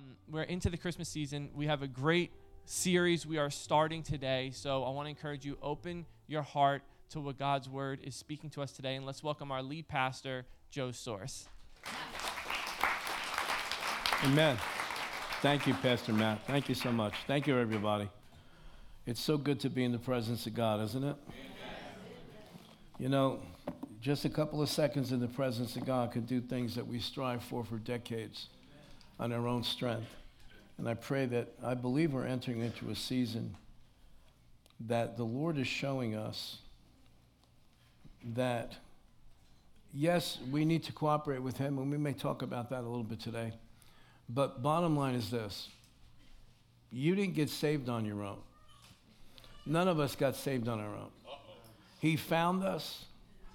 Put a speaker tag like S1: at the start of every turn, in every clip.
S1: Um, we're into the Christmas season. We have a great series we are starting today. So I want to encourage you open your heart to what God's word is speaking to us today. And let's welcome our lead pastor, Joe Sorce.
S2: Amen. Thank you, Pastor Matt. Thank you so much. Thank you, everybody. It's so good to be in the presence of God, isn't it? You know, just a couple of seconds in the presence of God can do things that we strive for for decades on our own strength. And I pray that I believe we're entering into a season that the Lord is showing us that, yes, we need to cooperate with Him, and we may talk about that a little bit today. But bottom line is this you didn't get saved on your own. None of us got saved on our own. He found us,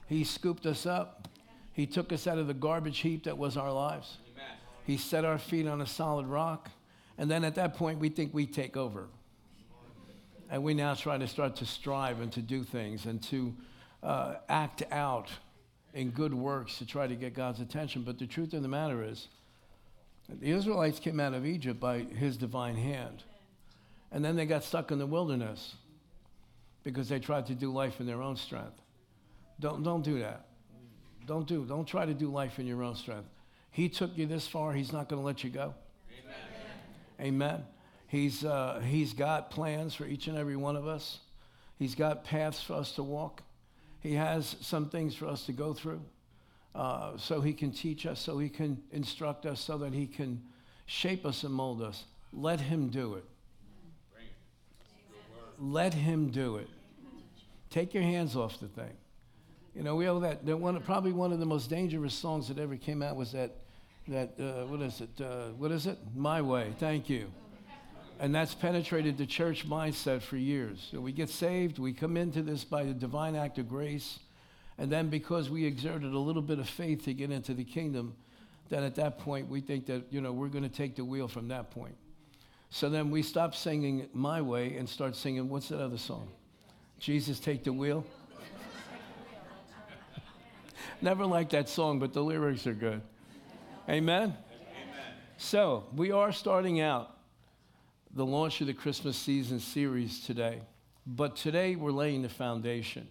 S2: He scooped us up, He took us out of the garbage heap that was our lives. He set our feet on a solid rock. And then at that point, we think we take over. And we now try to start to strive and to do things and to uh, act out in good works to try to get God's attention. But the truth of the matter is, the Israelites came out of Egypt by his divine hand. And then they got stuck in the wilderness because they tried to do life in their own strength. Don't, don't do that. Don't do. Don't try to do life in your own strength. He took you this far. He's not going to let you go. Amen. Amen. He's, uh, he's got plans for each and every one of us. He's got paths for us to walk. He has some things for us to go through uh, so he can teach us, so he can instruct us, so that he can shape us and mold us. Let him do it. Let him do it. Take your hands off the thing. You know, we owe that. one, probably one of the most dangerous songs that ever came out was that that uh, what is it? Uh, what is it? My way. Thank you. And that's penetrated the church mindset for years. So we get saved, we come into this by the divine act of grace, and then because we exerted a little bit of faith to get into the kingdom, then at that point we think that you know we're going to take the wheel from that point. So then we stop singing my way and start singing what's that other song? Jesus take the wheel. Never liked that song, but the lyrics are good. Amen? Amen? So, we are starting out the launch of the Christmas season series today. But today we're laying the foundation.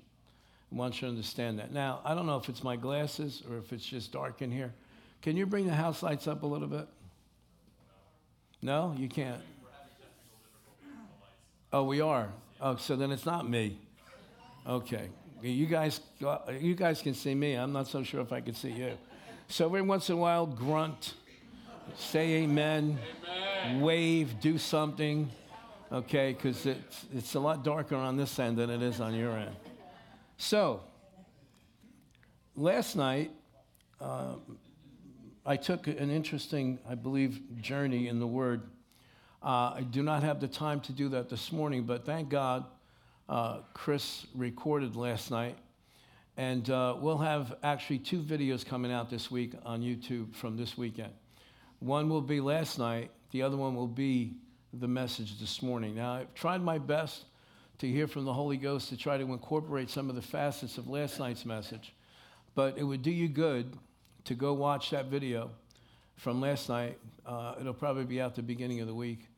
S2: I want you to understand that. Now, I don't know if it's my glasses or if it's just dark in here. Can you bring the house lights up a little bit? No, you can't. Oh, we are. Oh, so then it's not me. Okay. You guys, you guys can see me. I'm not so sure if I can see you. So every once in a while, grunt, say amen, amen. wave, do something, okay? Because it's, it's a lot darker on this end than it is on your end. So, last night, uh, I took an interesting, I believe, journey in the Word. Uh, I do not have the time to do that this morning, but thank God uh, Chris recorded last night and uh, we'll have actually two videos coming out this week on YouTube from this weekend. One will be last night, the other one will be the message this morning. Now, I've tried my best to hear from the Holy Ghost to try to incorporate some of the facets of last night's message, but it would do you good to go watch that video from last night. Uh, it'll probably be out the beginning of the week.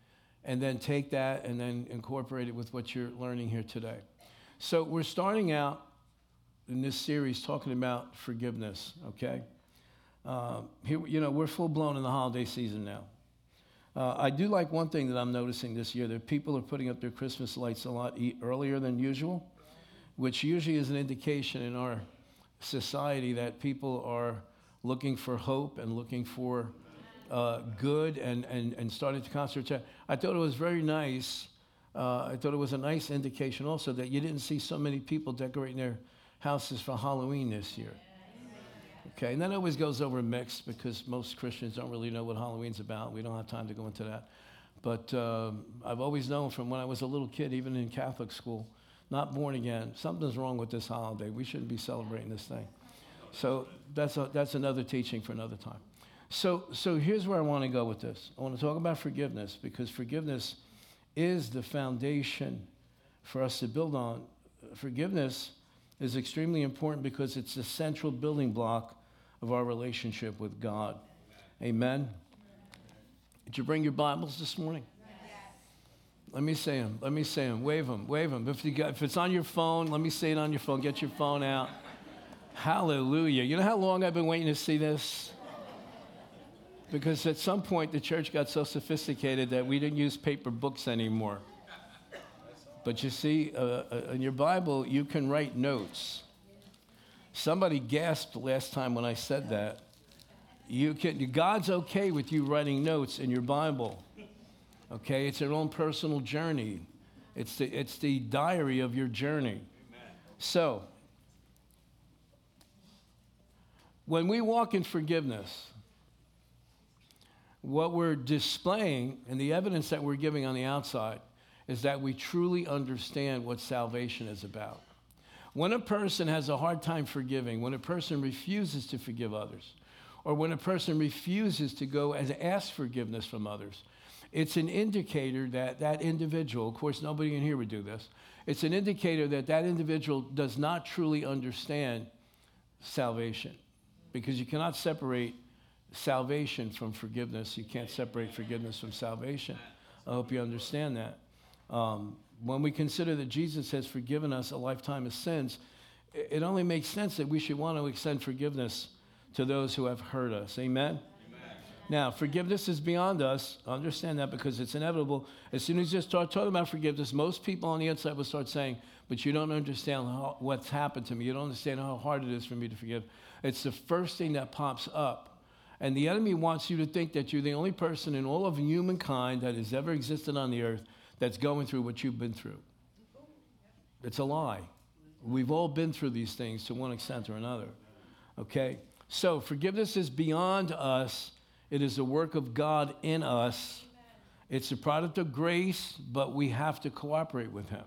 S2: And then take that and then incorporate it with what you're learning here today. So, we're starting out in this series talking about forgiveness, okay? Uh, here, you know, we're full blown in the holiday season now. Uh, I do like one thing that I'm noticing this year that people are putting up their Christmas lights a lot earlier than usual, which usually is an indication in our society that people are looking for hope and looking for uh, good and, and, and starting to concentrate. I thought it was very nice. Uh, I thought it was a nice indication also that you didn't see so many people decorating their houses for Halloween this year. Okay, and that always goes over mixed because most Christians don't really know what Halloween's about. We don't have time to go into that. But um, I've always known from when I was a little kid, even in Catholic school, not born again, something's wrong with this holiday. We shouldn't be celebrating this thing. So that's, a, that's another teaching for another time. So, so here's where I want to go with this. I want to talk about forgiveness because forgiveness is the foundation for us to build on. Forgiveness is extremely important because it's the central building block of our relationship with God. Amen. Did you bring your Bibles this morning? Let me say them. Let me say them. Wave them. Wave them. If, you got, if it's on your phone, let me say it on your phone. Get your phone out. Hallelujah. You know how long I've been waiting to see this? Because at some point the church got so sophisticated that we didn't use paper books anymore. But you see, uh, uh, in your Bible, you can write notes. Somebody gasped last time when I said that. You can, God's okay with you writing notes in your Bible. Okay, it's your own personal journey. It's the, it's the diary of your journey. So, when we walk in forgiveness, what we're displaying and the evidence that we're giving on the outside is that we truly understand what salvation is about. When a person has a hard time forgiving, when a person refuses to forgive others, or when a person refuses to go and ask forgiveness from others, it's an indicator that that individual, of course, nobody in here would do this, it's an indicator that that individual does not truly understand salvation because you cannot separate salvation from forgiveness. You can't separate forgiveness from salvation. I hope you understand that. Um, when we consider that Jesus has forgiven us a lifetime of sins, it only makes sense that we should want to extend forgiveness to those who have hurt us. Amen? Now, forgiveness is beyond us. Understand that because it's inevitable. As soon as you start talking about forgiveness, most people on the inside will start saying, But you don't understand how, what's happened to me. You don't understand how hard it is for me to forgive. It's the first thing that pops up. And the enemy wants you to think that you're the only person in all of humankind that has ever existed on the earth that's going through what you've been through. It's a lie. We've all been through these things to one extent or another. Okay? So, forgiveness is beyond us it is the work of God in us. It's a product of grace, but we have to cooperate with Him.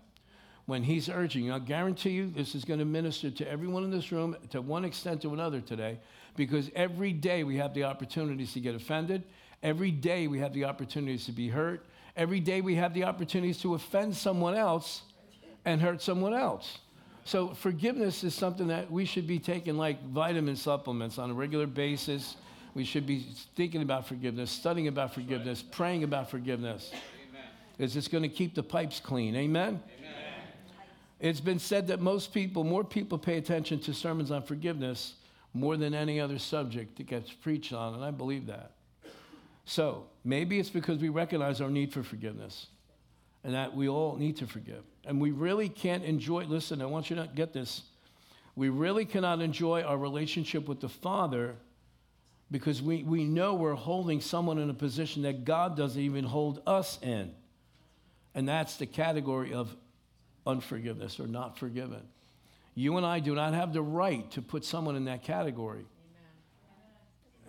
S2: When He's urging I guarantee you this is going to minister to everyone in this room to one extent or another today, because every day we have the opportunities to get offended. Every day we have the opportunities to be hurt. Every day we have the opportunities to offend someone else and hurt someone else. So forgiveness is something that we should be taking like vitamin supplements on a regular basis we should be thinking about forgiveness, studying about forgiveness, right. praying about forgiveness. Amen. Is this going to keep the pipes clean? Amen? Amen? It's been said that most people, more people pay attention to sermons on forgiveness more than any other subject that gets preached on, and I believe that. So maybe it's because we recognize our need for forgiveness and that we all need to forgive. And we really can't enjoy, listen, I want you to get this. We really cannot enjoy our relationship with the Father because we, we know we're holding someone in a position that God doesn't even hold us in. And that's the category of unforgiveness or not forgiven. You and I do not have the right to put someone in that category. Amen.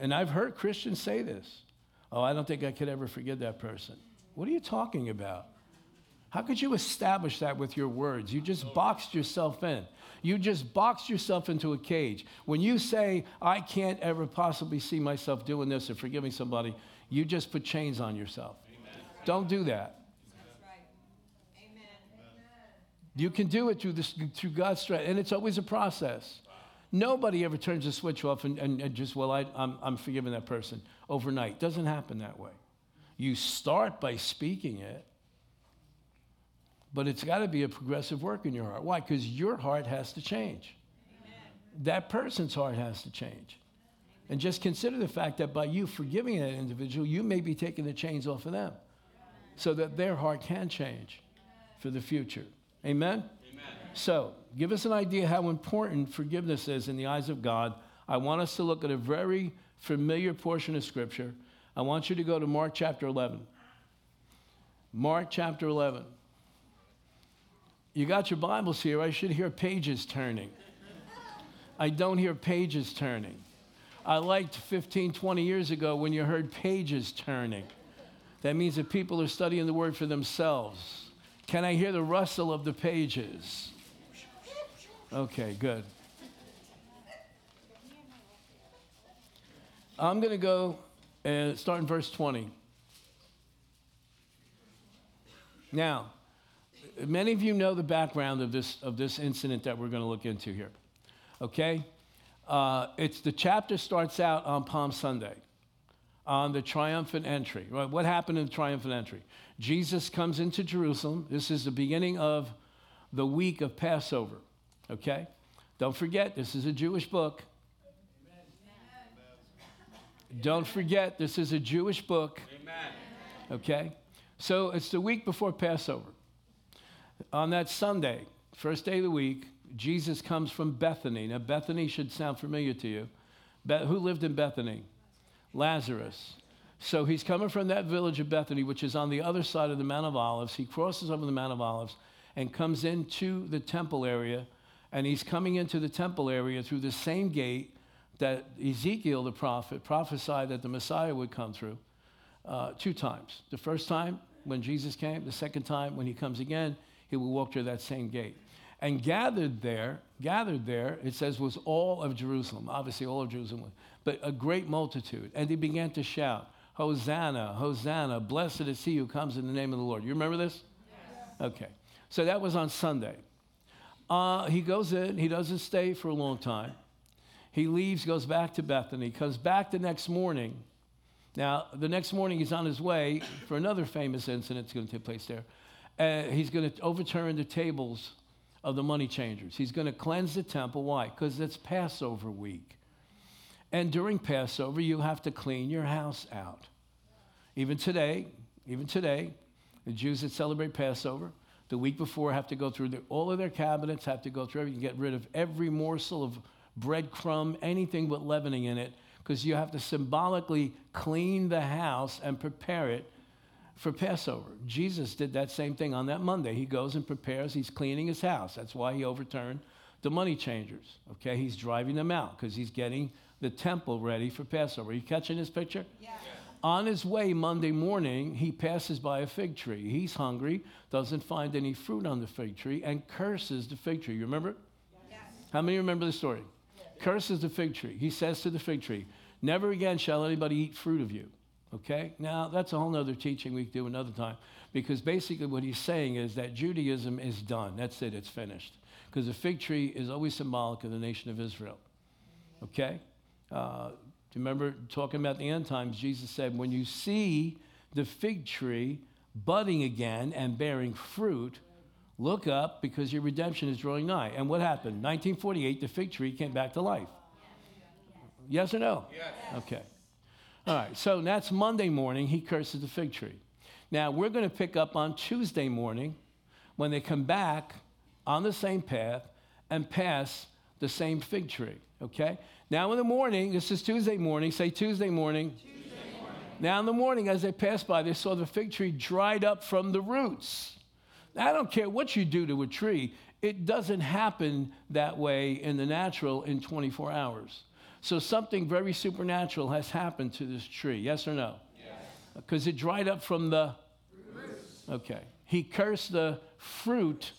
S2: And I've heard Christians say this Oh, I don't think I could ever forgive that person. What are you talking about? How could you establish that with your words? You just boxed yourself in. You just boxed yourself into a cage. When you say, I can't ever possibly see myself doing this or forgiving somebody, you just put chains on yourself. Amen. Don't do that. You can do it through, this, through God's strength, and it's always a process. Nobody ever turns the switch off and, and, and just, well, I, I'm, I'm forgiving that person overnight. Doesn't happen that way. You start by speaking it, but it's got to be a progressive work in your heart. Why? Because your heart has to change. Amen. That person's heart has to change. And just consider the fact that by you forgiving that individual, you may be taking the chains off of them so that their heart can change for the future. Amen? So, give us an idea how important forgiveness is in the eyes of God. I want us to look at a very familiar portion of Scripture. I want you to go to Mark chapter 11. Mark chapter 11. You got your Bibles here. I should hear pages turning. I don't hear pages turning. I liked 15, 20 years ago when you heard pages turning. That means that people are studying the word for themselves. Can I hear the rustle of the pages? Okay, good. I'm going to go and start in verse 20. Now, many of you know the background of this, of this incident that we're going to look into here. Okay? Uh, it's the chapter starts out on Palm Sunday. on the triumphant entry. Right? What happened in the triumphant entry? Jesus comes into Jerusalem. This is the beginning of the week of Passover. Okay? Don't forget, this is a Jewish book. Don't forget, this is a Jewish book. Okay? So it's the week before Passover. On that Sunday, first day of the week, Jesus comes from Bethany. Now, Bethany should sound familiar to you. Be- who lived in Bethany? Lazarus. So he's coming from that village of Bethany, which is on the other side of the Mount of Olives. He crosses over the Mount of Olives and comes into the temple area. And he's coming into the temple area through the same gate that Ezekiel the prophet prophesied that the Messiah would come through uh, two times. The first time when Jesus came, the second time when he comes again, he will walk through that same gate. And gathered there, gathered there, it says, was all of Jerusalem, obviously all of Jerusalem, but a great multitude. And they began to shout, Hosanna, Hosanna, blessed is he who comes in the name of the Lord. You remember this? Yes. Okay. So that was on Sunday. Uh, he goes in, he doesn't stay for a long time. He leaves, goes back to Bethany, comes back the next morning. Now, the next morning he's on his way for another famous incident that's going to take place there. Uh, he's going to overturn the tables of the money changers. He's going to cleanse the temple. Why? Because it's Passover week. And during Passover, you have to clean your house out. Even today, even today, the Jews that celebrate Passover, the week before have to go through the, all of their cabinets, have to go through everything, get rid of every morsel of breadcrumb, anything with leavening in it, because you have to symbolically clean the house and prepare it for Passover. Jesus did that same thing on that Monday. He goes and prepares, he's cleaning his house. That's why he overturned the money changers. Okay, he's driving them out because he's getting the temple ready for Passover. Are you catching this picture? Yeah. On his way Monday morning, he passes by a fig tree. He's hungry, doesn't find any fruit on the fig tree, and curses the fig tree. You remember? Yes. How many remember the story? Yes. Curses the fig tree. He says to the fig tree, Never again shall anybody eat fruit of you. Okay? Now, that's a whole other teaching we can do another time. Because basically, what he's saying is that Judaism is done. That's it, it's finished. Because the fig tree is always symbolic of the nation of Israel. Okay? Uh, do you remember talking about the end times? Jesus said, When you see the fig tree budding again and bearing fruit, look up because your redemption is drawing nigh. And what happened? 1948, the fig tree came back to life. Yes or no? Yes. Okay. All right, so that's Monday morning. He curses the fig tree. Now, we're going to pick up on Tuesday morning when they come back on the same path and pass the same fig tree, okay? Now, in the morning, this is Tuesday morning, say Tuesday morning. Tuesday morning. Now, in the morning, as they passed by, they saw the fig tree dried up from the roots. Now, I don't care what you do to a tree, it doesn't happen that way in the natural in 24 hours. So something very supernatural has happened to this tree. Yes or no? Yes. Because yes. it dried up from the roots. Okay. He cursed the fruit,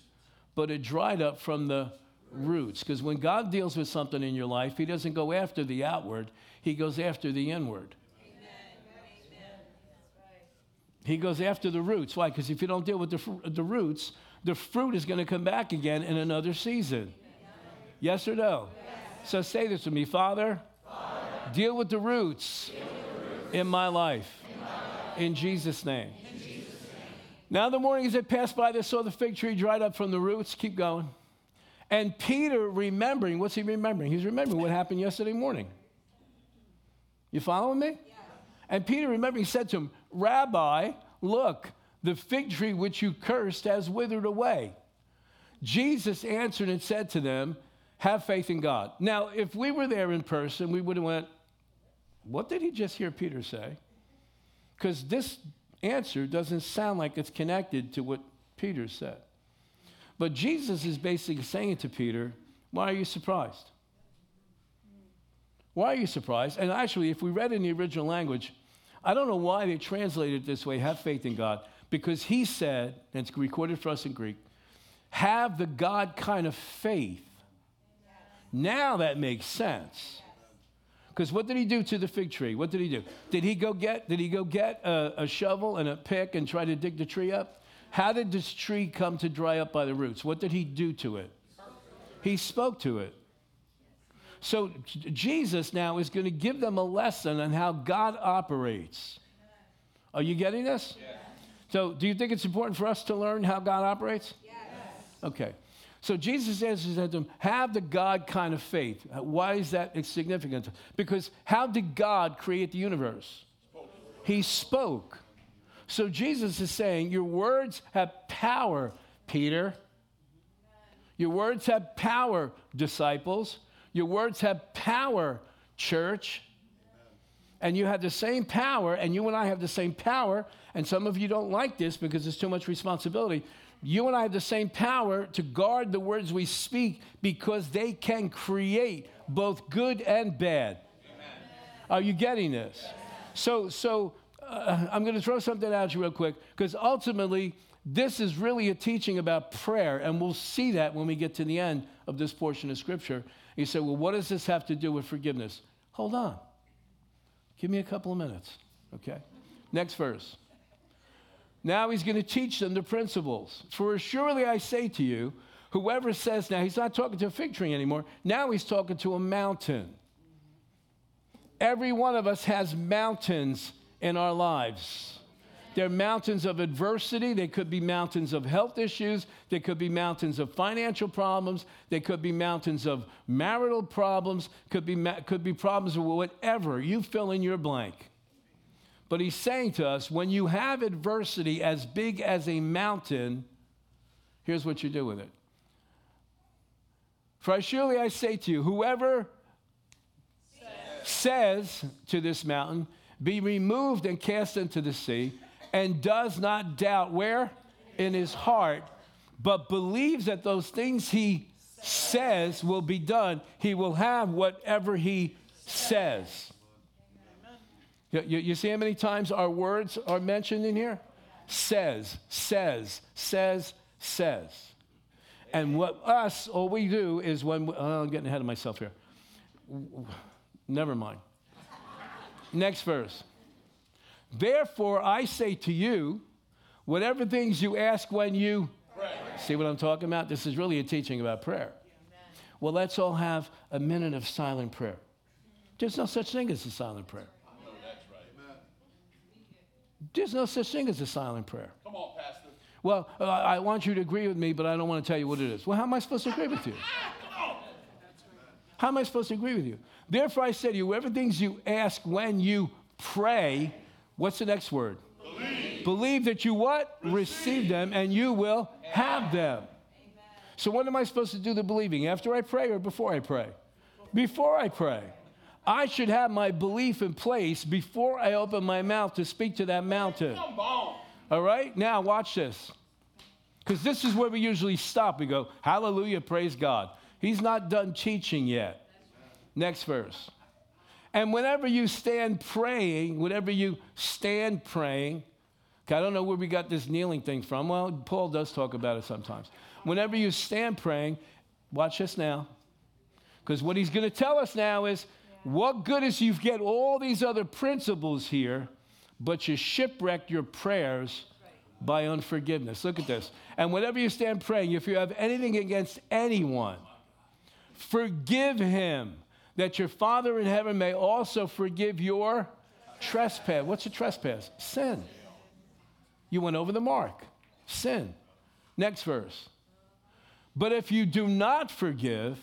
S2: but it dried up from the roots. Because when God deals with something in your life, He doesn't go after the outward, He goes after the inward. He goes after the roots. Why? Because if you don't deal with the, the roots, the fruit is going to come back again in another season. Yes or no? So say this to me Father, Father deal, with the roots, with the roots in, my life. in Jesus' name. In Jesus name. Now, the morning as they passed by, they saw the fig tree dried up from the roots. Keep going. And Peter, remembering, what's he remembering? He's remembering what happened yesterday morning. You following me? Yeah. And Peter, remembering, said to him, Rabbi, look, the fig tree which you cursed has withered away. Jesus answered and said to them, have faith in God. Now, if we were there in person, we would have went, what did he just hear Peter say? Because this answer doesn't sound like it's connected to what Peter said. But Jesus is basically saying to Peter, why are you surprised? Why are you surprised? And actually, if we read in the original language, I don't know why they translated it this way have faith in God. Because he said, and it's recorded for us in Greek, have the God kind of faith now that makes sense. Because what did he do to the fig tree? What did he do? Did he go get, did he go get a, a shovel and a pick and try to dig the tree up? How did this tree come to dry up by the roots? What did he do to it? He spoke to it. so Jesus now is going to give them a lesson on how God operates. Are you getting this? Yes. So, do you think it's important for us to learn how God operates? Yes. Okay. So Jesus answers to them, have the God kind of faith. Uh, why is that significant? Because how did God create the universe? He spoke. So Jesus is saying, Your words have power, Peter. Your words have power, disciples. Your words have power, church. And you have the same power, and you and I have the same power. And some of you don't like this because it's too much responsibility. You and I have the same power to guard the words we speak because they can create both good and bad. Amen. Are you getting this? So, so uh, I'm going to throw something at you real quick because ultimately, this is really a teaching about prayer, and we'll see that when we get to the end of this portion of Scripture. You say, well, what does this have to do with forgiveness? Hold on. Give me a couple of minutes, okay? Next verse. Now he's going to teach them the principles. For surely I say to you, whoever says, now he's not talking to a fig tree anymore, now he's talking to a mountain. Every one of us has mountains in our lives. They're mountains of adversity. They could be mountains of health issues. They could be mountains of financial problems. They could be mountains of marital problems. Could be, could be problems of whatever. You fill in your blank. But he's saying to us when you have adversity as big as a mountain, here's what you do with it. For surely I say to you, whoever says, says to this mountain, be removed and cast into the sea, and does not doubt where? In his heart, but believes that those things he says will be done, he will have whatever he says. You, you, see how many times our words are mentioned in here? Says, says, says, says. And what us, all we do is when, we, oh, I'm getting ahead of myself here. Never mind. Next verse. Therefore, I say to you, whatever things you ask when you pray. See what I'm talking about? This is really a teaching about prayer. Well, let's all have a minute of silent prayer. There's no such thing as a silent prayer. There's no such thing as a silent prayer.
S3: Come on, Pastor.
S2: Well, uh, I want you to agree with me, but I don't want to tell you what it is. Well, how am I supposed to agree with you? How am I supposed to agree with you? Therefore, I say to you, whatever things you ask when you pray, what's the next word?
S3: Believe.
S2: Believe that you what? Receive, Receive them, and you will have them. Amen. So, when am I supposed to do the believing? After I pray or before I pray? Before I pray. I should have my belief in place before I open my mouth to speak to that mountain. All right? Now, watch this. Because this is where we usually stop. We go, Hallelujah, praise God. He's not done teaching yet. Next verse. And whenever you stand praying, whenever you stand praying, I don't know where we got this kneeling thing from. Well, Paul does talk about it sometimes. Whenever you stand praying, watch this now. Because what he's going to tell us now is what good is you get all these other principles here, but you shipwreck your prayers by unforgiveness? Look at this. And whenever you stand praying, if you have anything against anyone, forgive him, that your Father in heaven may also forgive your trespass. What's a trespass? Sin. You went over the mark. Sin. Next verse. But if you do not forgive,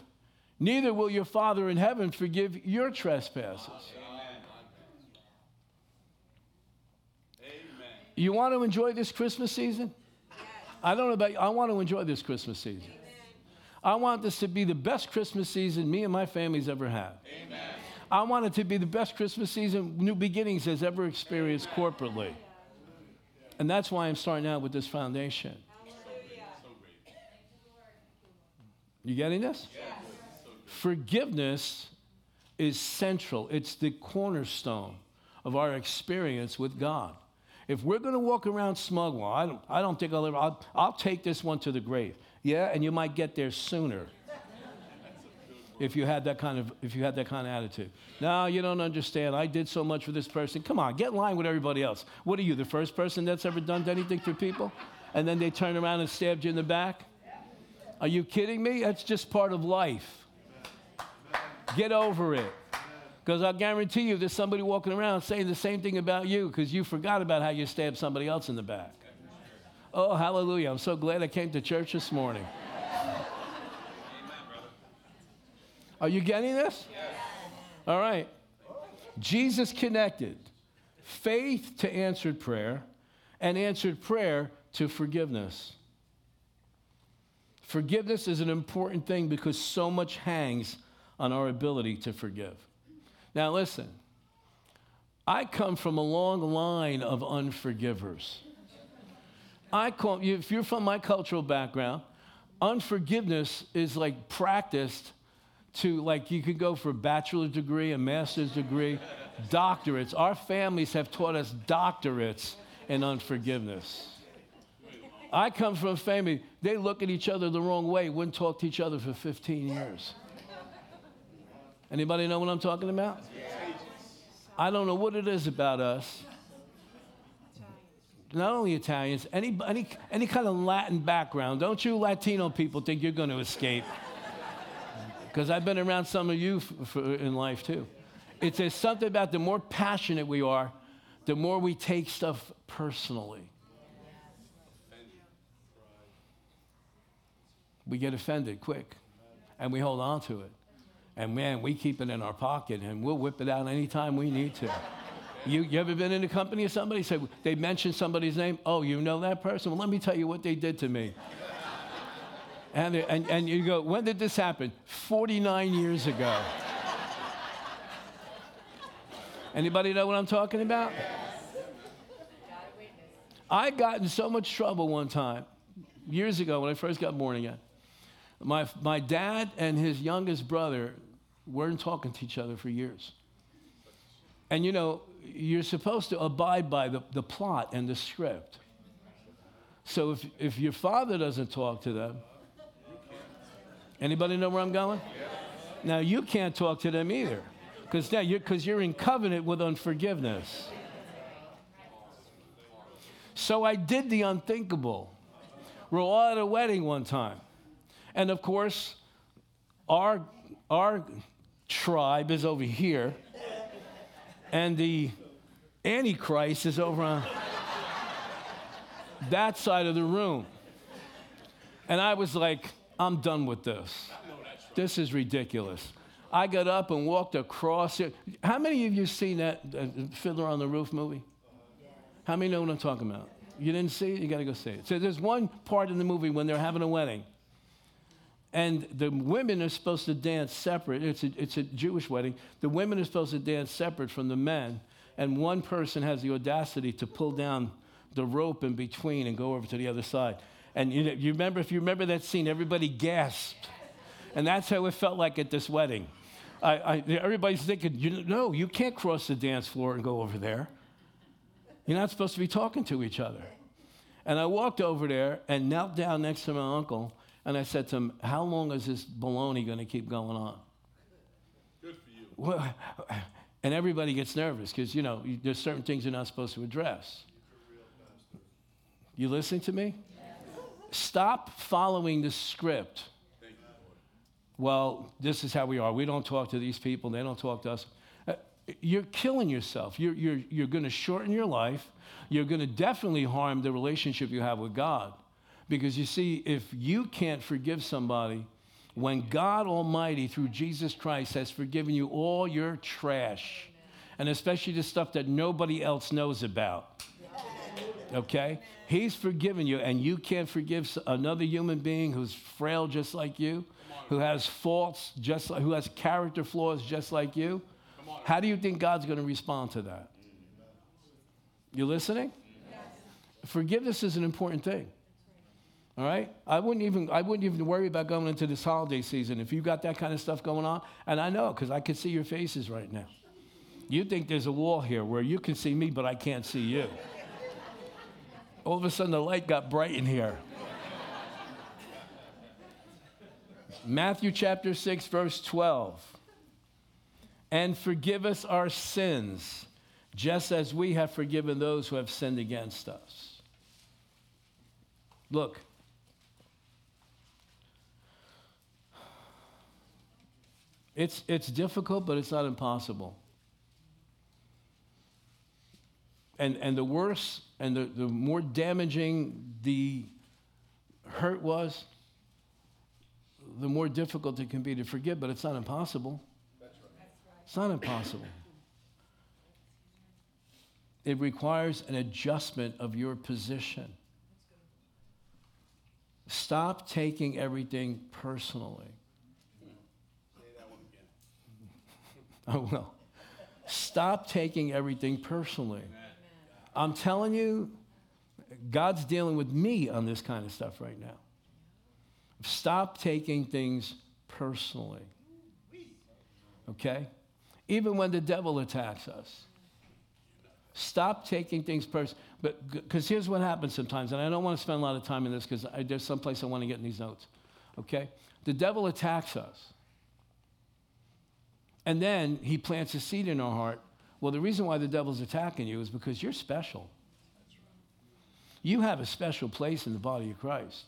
S2: neither will your Father in heaven forgive your trespasses. Amen. You want to enjoy this Christmas season? I don't know about you. I want to enjoy this Christmas season. Amen. I want this to be the best Christmas season me and my family's ever had. Amen. I want it to be the best Christmas season New Beginnings has ever experienced corporately. And that's why I'm starting out with this foundation. You getting this? Yes. Forgiveness is central, it's the cornerstone of our experience with God. If we're going to walk around smug, well, I don't, I don't think I'll ever, I'll, I'll take this one to the grave. Yeah, and you might get there sooner if you had that kind of if you had that kind of attitude. No, you don't understand. I did so much for this person. Come on, get in line with everybody else. What are you, the first person that's ever done anything for people? And then they turn around and stabbed you in the back? Are you kidding me? That's just part of life. Get over it. Because I guarantee you there's somebody walking around saying the same thing about you because you forgot about how you stabbed somebody else in the back. Oh, hallelujah. I'm so glad I came to church this morning. Are you getting this? All right. Jesus connected faith to answered prayer and answered prayer to forgiveness. Forgiveness is an important thing because so much hangs on our ability to forgive. Now, listen, I come from a long line of unforgivers. I call, if you're from my cultural background, unforgiveness is like practiced to like you could go for a bachelor's degree, a master's degree, doctorates. Our families have taught us doctorates in unforgiveness. I come from a family, they look at each other the wrong way, wouldn't talk to each other for 15 years. Anybody know what I'm talking about? I don't know what it is about us. Not only Italians, any, any, any kind of Latin background. Don't you Latino people think you're going to escape? Because I've been around some of you in life too. It's there's something about the more passionate we are, the more we take stuff personally. We get offended quick and we hold on to it. And man, we keep it in our pocket and we'll whip it out anytime we need to. You, you ever been in a company of somebody? Say, they mention somebody's name. Oh, you know that person? Well, let me tell you what they did to me. and, and, and you go, when did this happen? 49 years ago. Anybody know what I'm talking about? I got in so much trouble one time, years ago when I first got born again. My, my dad and his youngest brother weren't talking to each other for years. And you know, you're supposed to abide by the, the plot and the script. So if, if your father doesn't talk to them, anybody know where I'm going? Now you can't talk to them either because now you're because you're in covenant with unforgiveness. So I did the unthinkable. We're all at a wedding one time. And of course, our, our tribe is over here, and the Antichrist is over on that side of the room. And I was like, I'm done with this. This is ridiculous. I got up and walked across it. How many of you seen that uh, Fiddler on the Roof movie? How many know what I'm talking about? You didn't see it? You got to go see it. So there's one part in the movie when they're having a wedding. And the women are supposed to dance separate. It's a, it's a Jewish wedding. The women are supposed to dance separate from the men. And one person has the audacity to pull down the rope in between and go over to the other side. And you, you remember, if you remember that scene, everybody gasped. And that's how it felt like at this wedding. I, I, everybody's thinking, you, no, you can't cross the dance floor and go over there. You're not supposed to be talking to each other. And I walked over there and knelt down next to my uncle, and I said to him, How long is this baloney going to keep going on?
S3: Good for you.
S2: Well, and everybody gets nervous because, you know, there's certain things you're not supposed to address. You listening to me? Stop following the script well, this is how we are. We don't talk to these people, they don't talk to us. Uh, you're killing yourself. You're, you're, you're going to shorten your life. You're going to definitely harm the relationship you have with God. Because you see, if you can't forgive somebody, when God Almighty, through Jesus Christ, has forgiven you all your trash, and especially the stuff that nobody else knows about, okay? He's forgiven you, and you can't forgive another human being who's frail just like you who has faults just like, who has character flaws just like you, how do you think God's going to respond to that? You listening? Yes. Forgiveness is an important thing. All right? I wouldn't even I wouldn't even worry about going into this holiday season if you got that kind of stuff going on. And I know because I can see your faces right now. You think there's a wall here where you can see me, but I can't see you. All of a sudden the light got bright in here. Matthew chapter 6, verse 12. And forgive us our sins, just as we have forgiven those who have sinned against us. Look, It's, it's difficult, but it's not impossible. And, and the worse and the, the more damaging the hurt was, the more difficult it can be to forgive, but it's not impossible. It's not impossible. It requires an adjustment of your position. Stop taking everything personally.
S3: Say that one
S2: I will. Stop taking everything personally. I'm telling you, God's dealing with me on this kind of stuff right now. Stop taking things personally. Okay? Even when the devil attacks us. Stop taking things personally. But because here's what happens sometimes, and I don't want to spend a lot of time in this because there's some place I want to get in these notes. Okay? The devil attacks us. And then he plants a seed in our heart. Well, the reason why the devil's attacking you is because you're special. You have a special place in the body of Christ.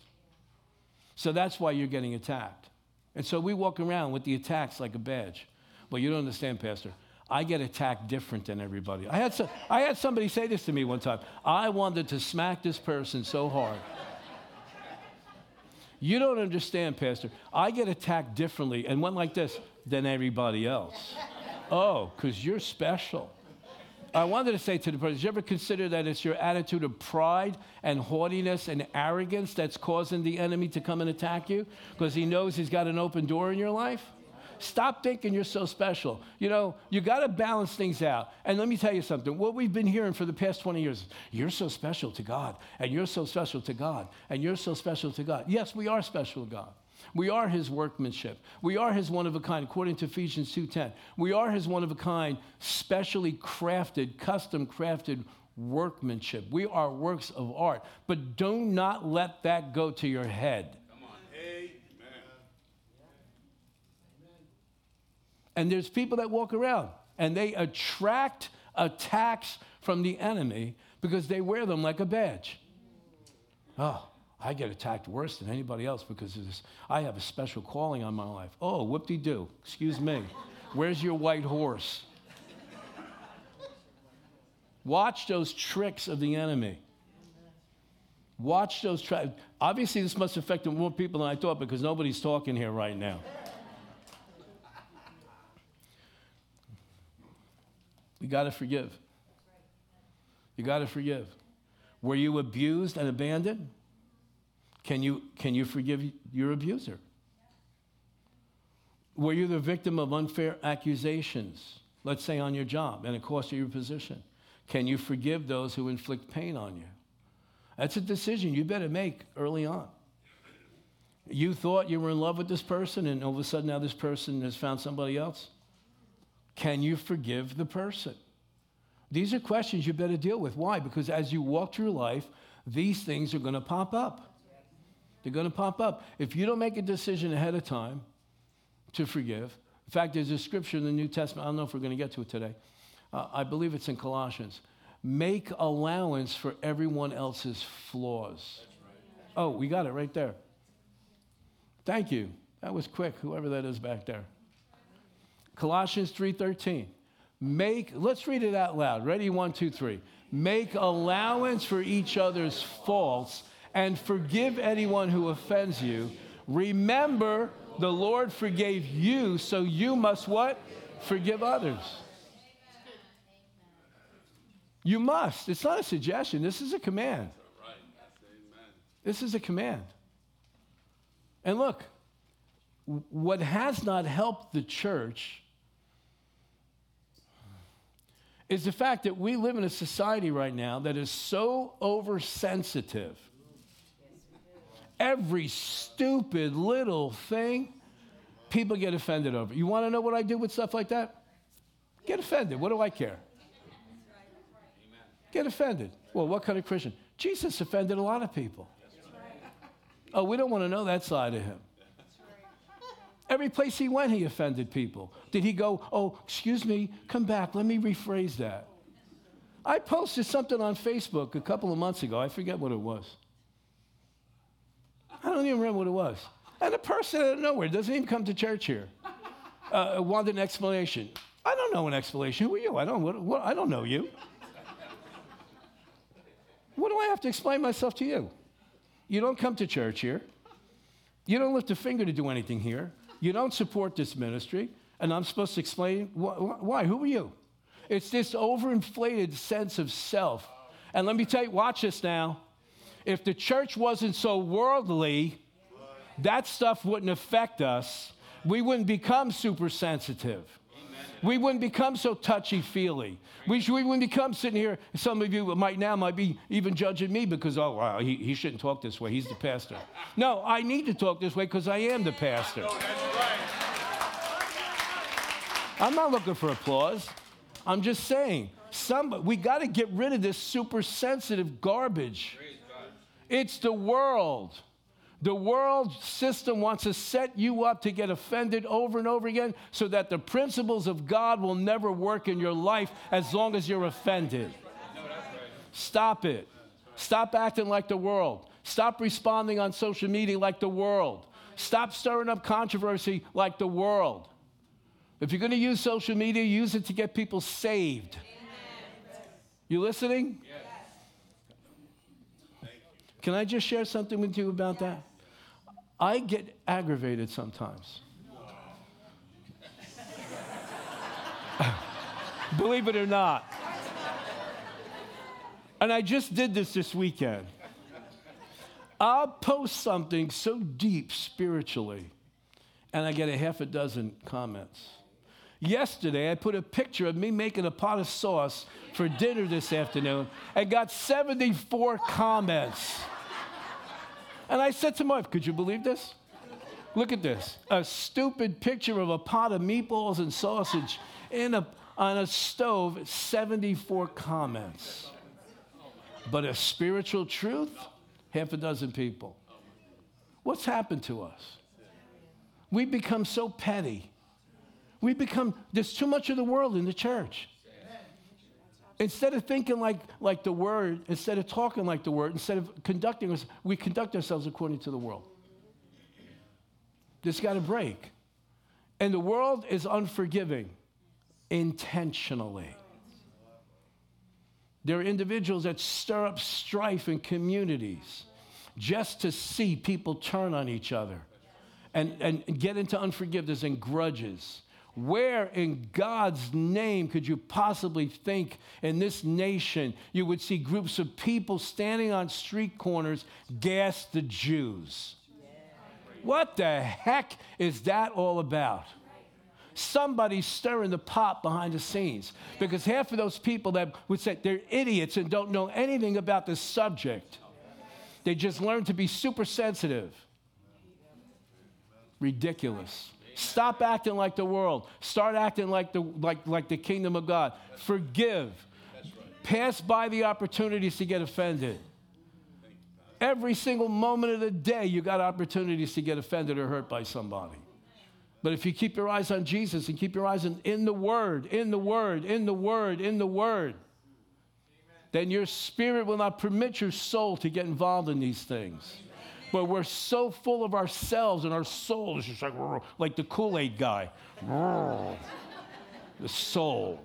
S2: So that's why you're getting attacked. And so we walk around with the attacks like a badge. Well, you don't understand, Pastor. I get attacked different than everybody. I had, some, I had somebody say this to me one time. I wanted to smack this person so hard. You don't understand, Pastor. I get attacked differently and went like this than everybody else. Oh, because you're special. I wanted to say to the person, did you ever consider that it's your attitude of pride and haughtiness and arrogance that's causing the enemy to come and attack you? Because he knows he's got an open door in your life? Stop thinking you're so special. You know, you got to balance things out. And let me tell you something. What we've been hearing for the past 20 years, you're so special to God, and you're so special to God, and you're so special to God. Yes, we are special to God. We are his workmanship. We are his one of a kind, according to Ephesians 2:10. We are his one of a kind, specially crafted, custom crafted workmanship. We are works of art. But do not let that go to your head.
S3: Come on. Amen.
S2: And there's people that walk around and they attract attacks from the enemy because they wear them like a badge. Oh, I get attacked worse than anybody else because of this. I have a special calling on my life. Oh, whoop de doo. Excuse me. Where's your white horse? Watch those tricks of the enemy. Watch those tricks. Obviously, this must affect more people than I thought because nobody's talking here right now. You got to forgive. You got to forgive. Were you abused and abandoned? Can you, can you forgive your abuser? Were you the victim of unfair accusations, let's say on your job, and it cost you your position? Can you forgive those who inflict pain on you? That's a decision you better make early on. You thought you were in love with this person, and all of a sudden now this person has found somebody else? Can you forgive the person? These are questions you better deal with. Why? Because as you walk through life, these things are going to pop up. They're going to pop up. If you don't make a decision ahead of time to forgive, in fact, there's a scripture in the New Testament, I don't know if we're going to get to it today. Uh, I believe it's in Colossians. Make allowance for everyone else's flaws. Oh, we got it right there. Thank you. That was quick, whoever that is back there. Colossians 3:13. Make, let's read it out loud. Ready? One, two, three. Make allowance for each other's faults and forgive anyone who offends you. Remember, the Lord forgave you, so you must what? Forgive others. You must. It's not a suggestion. This is a command. This is a command. And look, what has not helped the church is the fact that we live in a society right now that is so oversensitive. Every stupid little thing, people get offended over. You want to know what I do with stuff like that? Get offended. What do I care? Get offended. Well, what kind of Christian? Jesus offended a lot of people. Oh, we don't want to know that side of him. Every place he went, he offended people. Did he go, oh, excuse me, come back, let me rephrase that? I posted something on Facebook a couple of months ago. I forget what it was. I don't even remember what it was. And a person out of nowhere doesn't even come to church here. uh, wanted an explanation. I don't know an explanation. Who are you? I don't, what, what, I don't know you. what do I have to explain myself to you? You don't come to church here. You don't lift a finger to do anything here. You don't support this ministry. And I'm supposed to explain wh- why? Who are you? It's this overinflated sense of self. And let me tell you, watch this now. If the church wasn't so worldly, that stuff wouldn't affect us. We wouldn't become super sensitive. We wouldn't become so touchy feely. We, we wouldn't become sitting here. Some of you might now might be even judging me because, oh, wow, he, he shouldn't talk this way. He's the pastor. No, I need to talk this way because I am the pastor. I'm not looking for applause. I'm just saying, some, we got to get rid of this super sensitive garbage. It's the world. The world system wants to set you up to get offended over and over again so that the principles of God will never work in your life as long as you're offended. Stop it. Stop acting like the world. Stop responding on social media like the world. Stop stirring up controversy like the world. If you're going to use social media, use it to get people saved. You listening? Can I just share something with you about that? I get aggravated sometimes. Believe it or not. And I just did this this weekend. I'll post something so deep spiritually, and I get a half a dozen comments. Yesterday, I put a picture of me making a pot of sauce for dinner this afternoon and got 74 comments. And I said to my wife, Could you believe this? Look at this a stupid picture of a pot of meatballs and sausage in a, on a stove, 74 comments. But a spiritual truth, half a dozen people. What's happened to us? We've become so petty. We've become, there's too much of the world in the church. Instead of thinking like, like the word, instead of talking like the word, instead of conducting us, we conduct ourselves according to the world. This got to break. And the world is unforgiving intentionally. There are individuals that stir up strife in communities just to see people turn on each other and, and get into unforgiveness and grudges. Where in God's name could you possibly think in this nation you would see groups of people standing on street corners gas the Jews? What the heck is that all about? Somebody's stirring the pot behind the scenes because half of those people that would say they're idiots and don't know anything about the subject, they just learn to be super sensitive. Ridiculous. Stop acting like the world. Start acting like the, like, like the kingdom of God. Forgive. Pass by the opportunities to get offended. Every single moment of the day, you got opportunities to get offended or hurt by somebody. But if you keep your eyes on Jesus and keep your eyes in, in the Word, in the Word, in the Word, in the Word, then your spirit will not permit your soul to get involved in these things. But we're so full of ourselves and our soul is just like, like the Kool Aid guy. the soul.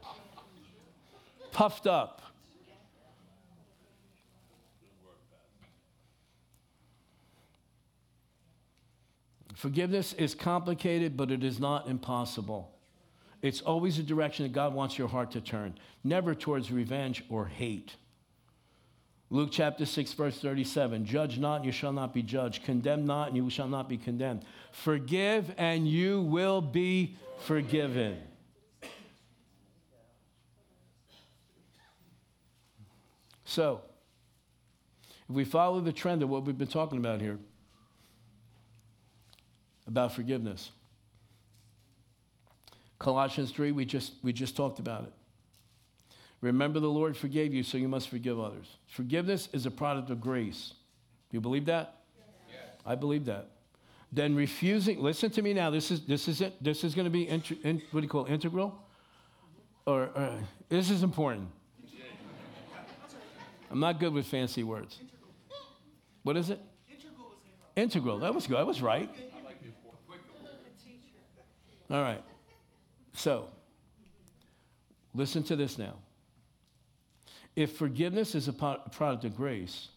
S2: Puffed up. Forgiveness is complicated, but it is not impossible. It's always a direction that God wants your heart to turn, never towards revenge or hate. Luke chapter 6, verse 37 Judge not, and you shall not be judged. Condemn not, and you shall not be condemned. Forgive, and you will be forgiven. So, if we follow the trend of what we've been talking about here, about forgiveness. Colossians 3, we just, we just talked about it. Remember, the Lord forgave you, so you must forgive others. Forgiveness is a product of grace. Do you believe that? Yes. I believe that. Then refusing, listen to me now, this is, this is, it, this is going to be, in, what do you call it, integral? Or, uh, this is important. I'm not good with fancy words. What is it? Integral. That was good. I was right. All right. So, listen to this now. If forgiveness is a product of grace,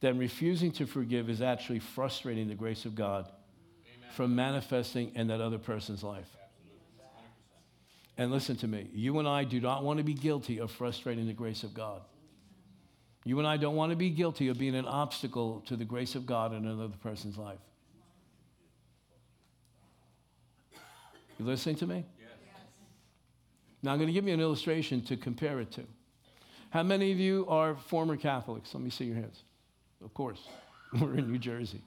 S2: then refusing to forgive is actually frustrating the grace of God from manifesting in that other person's life. And listen to me, you and I do not want to be guilty of frustrating the grace of God. You and I don't want to be guilty of being an obstacle to the grace of God in another person's life. You listening to me? Yes. Now I'm going to give you an illustration to compare it to. How many of you are former Catholics? Let me see your hands. Of course, we're in New Jersey.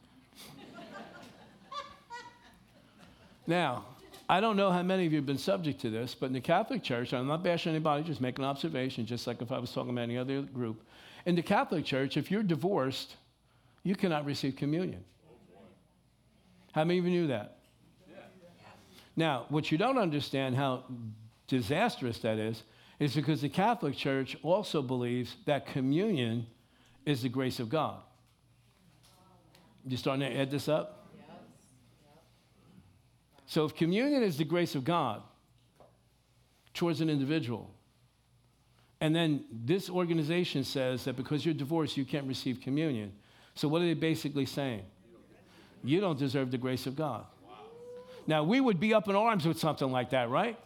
S2: now, I don't know how many of you have been subject to this, but in the Catholic Church, I'm not bashing anybody, just making an observation, just like if I was talking about any other group. In the Catholic Church, if you're divorced, you cannot receive communion. How many of you knew that? Now, what you don't understand how disastrous that is, is because the Catholic Church also believes that communion is the grace of God. You starting to add this up? So if communion is the grace of God towards an individual, and then this organization says that because you're divorced, you can't receive communion. So what are they basically saying? You don't deserve the grace of God. Now, we would be up in arms with something like that, right?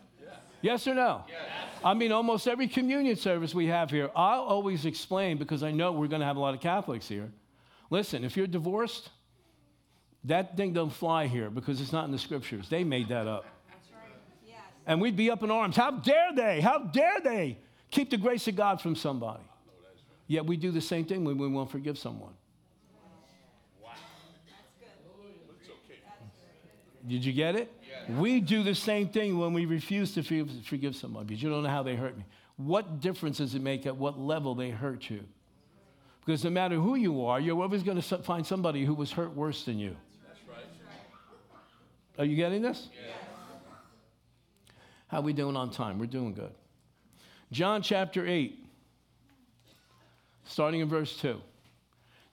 S2: Yes or no? Yes. I mean, almost every communion service we have here, I'll always explain because I know we're going to have a lot of Catholics here. Listen, if you're divorced, that thing don't fly here because it's not in the scriptures. They made that up. That's right. Yes. And we'd be up in arms. How dare they? How dare they keep the grace of God from somebody? Oh, Yet we do the same thing when we won't forgive someone. Did you get it? Yeah. We do the same thing when we refuse to forgive someone because you don't know how they hurt me. What difference does it make at what level they hurt you? Because no matter who you are, you're always going to find somebody who was hurt worse than you. That's right. Are you getting this? Yeah. How we doing on time? We're doing good. John chapter 8, starting in verse 2.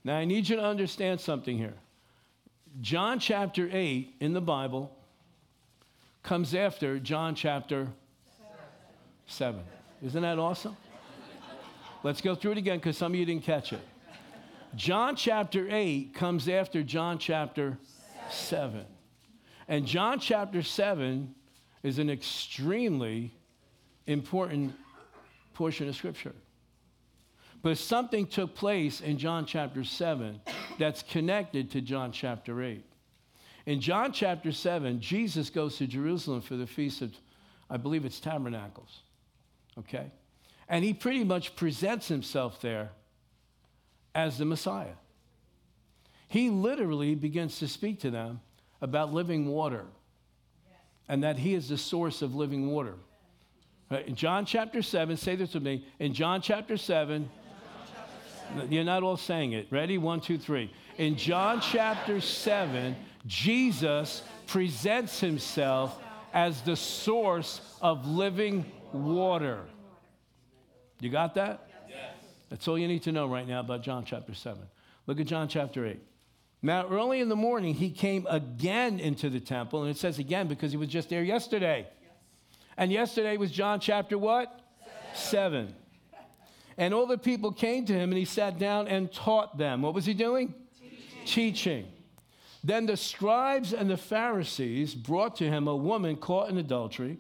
S2: Now, I need you to understand something here. John chapter 8 in the Bible comes after John chapter 7. Isn't that awesome? Let's go through it again because some of you didn't catch it. John chapter 8 comes after John chapter 7. And John chapter 7 is an extremely important portion of Scripture. But something took place in John chapter 7 that's connected to John chapter 8. In John chapter 7, Jesus goes to Jerusalem for the Feast of, I believe it's Tabernacles. Okay? And he pretty much presents himself there as the Messiah. He literally begins to speak to them about living water and that he is the source of living water. In John chapter 7, say this with me. In John chapter 7, you're not all saying it. Ready? One, two, three. In John chapter 7, Jesus presents himself as the source of living water. You got that? Yes. That's all you need to know right now about John chapter 7. Look at John chapter 8. Now, early in the morning, he came again into the temple, and it says again because he was just there yesterday. Yes. And yesterday was John chapter what? Seven. Seven. And all the people came to him, and he sat down and taught them. What was he doing? Teaching. Teaching. Then the scribes and the Pharisees brought to him a woman caught in adultery.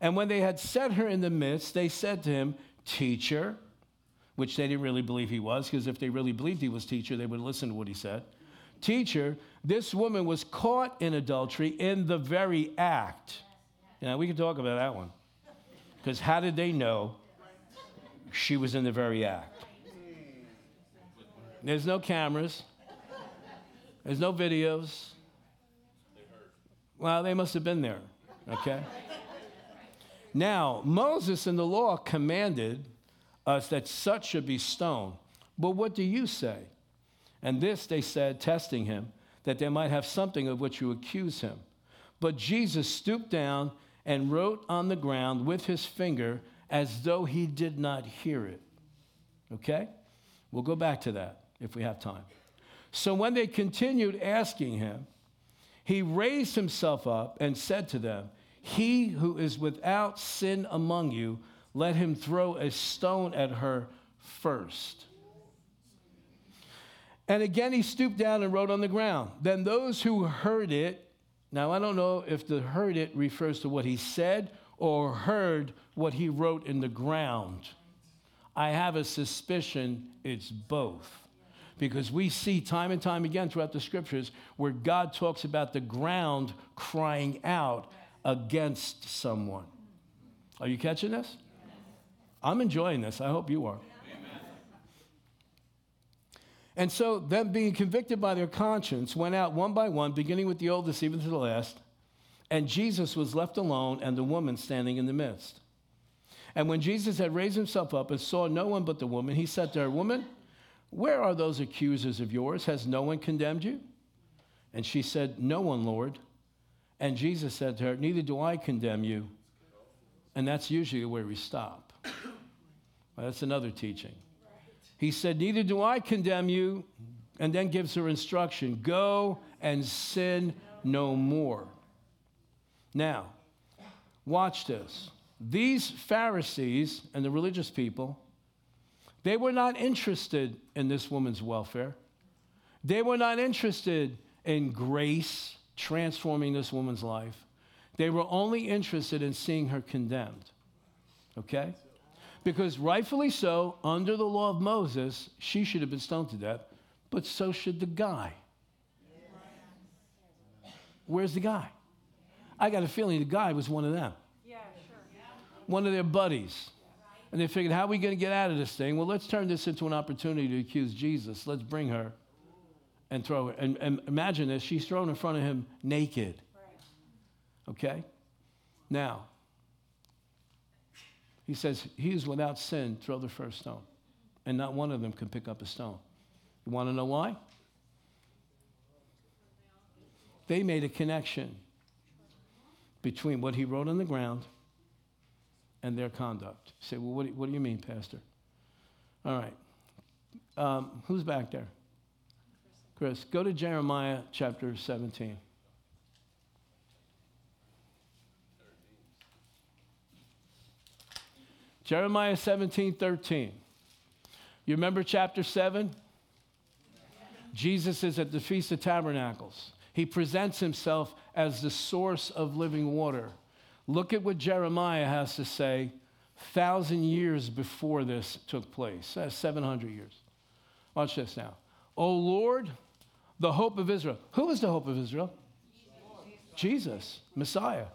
S2: And when they had set her in the midst, they said to him, Teacher, which they didn't really believe he was, because if they really believed he was teacher, they would listen to what he said. Teacher, this woman was caught in adultery in the very act. Now, we can talk about that one. Because how did they know she was in the very act. There's no cameras. There's no videos. Well, they must have been there, okay? Now, Moses in the law commanded us that such should be stoned. But what do you say? And this they said, testing him, that they might have something of which to accuse him. But Jesus stooped down and wrote on the ground with his finger as though he did not hear it. Okay? We'll go back to that if we have time. So when they continued asking him, he raised himself up and said to them, He who is without sin among you, let him throw a stone at her first. And again he stooped down and wrote on the ground. Then those who heard it, now I don't know if the heard it refers to what he said or heard what he wrote in the ground. I have a suspicion it's both. Because we see time and time again throughout the scriptures where God talks about the ground crying out against someone. Are you catching this? I'm enjoying this. I hope you are. And so, them being convicted by their conscience went out one by one, beginning with the oldest, even to the last. And Jesus was left alone, and the woman standing in the midst. And when Jesus had raised himself up and saw no one but the woman, he said to her, Woman, where are those accusers of yours? Has no one condemned you? And she said, No one, Lord. And Jesus said to her, Neither do I condemn you. And that's usually where we stop. Well, that's another teaching. He said, Neither do I condemn you. And then gives her instruction go and sin no more. Now, watch this. These Pharisees and the religious people, they were not interested in this woman's welfare. They were not interested in grace transforming this woman's life. They were only interested in seeing her condemned. Okay? Because rightfully so, under the law of Moses, she should have been stoned to death, but so should the guy. Where's the guy? I got a feeling the guy was one of them. Yeah, sure. One of their buddies. And they figured, how are we going to get out of this thing? Well, let's turn this into an opportunity to accuse Jesus. Let's bring her and throw her. And, and imagine this she's thrown in front of him naked. Okay? Now, he says, He is without sin, throw the first stone. And not one of them can pick up a stone. You want to know why? They made a connection between what he wrote on the ground and their conduct. You say, well, what do, what do you mean, Pastor? All right. Um, who's back there? Chris, go to Jeremiah chapter 17. Jeremiah 17, 13. You remember chapter 7? Jesus is at the Feast of Tabernacles. He presents himself as the source of living water. Look at what Jeremiah has to say thousand years before this took place. That's 700 years. Watch this now. O Lord, the hope of Israel. Who is the hope of Israel? Jesus, Messiah.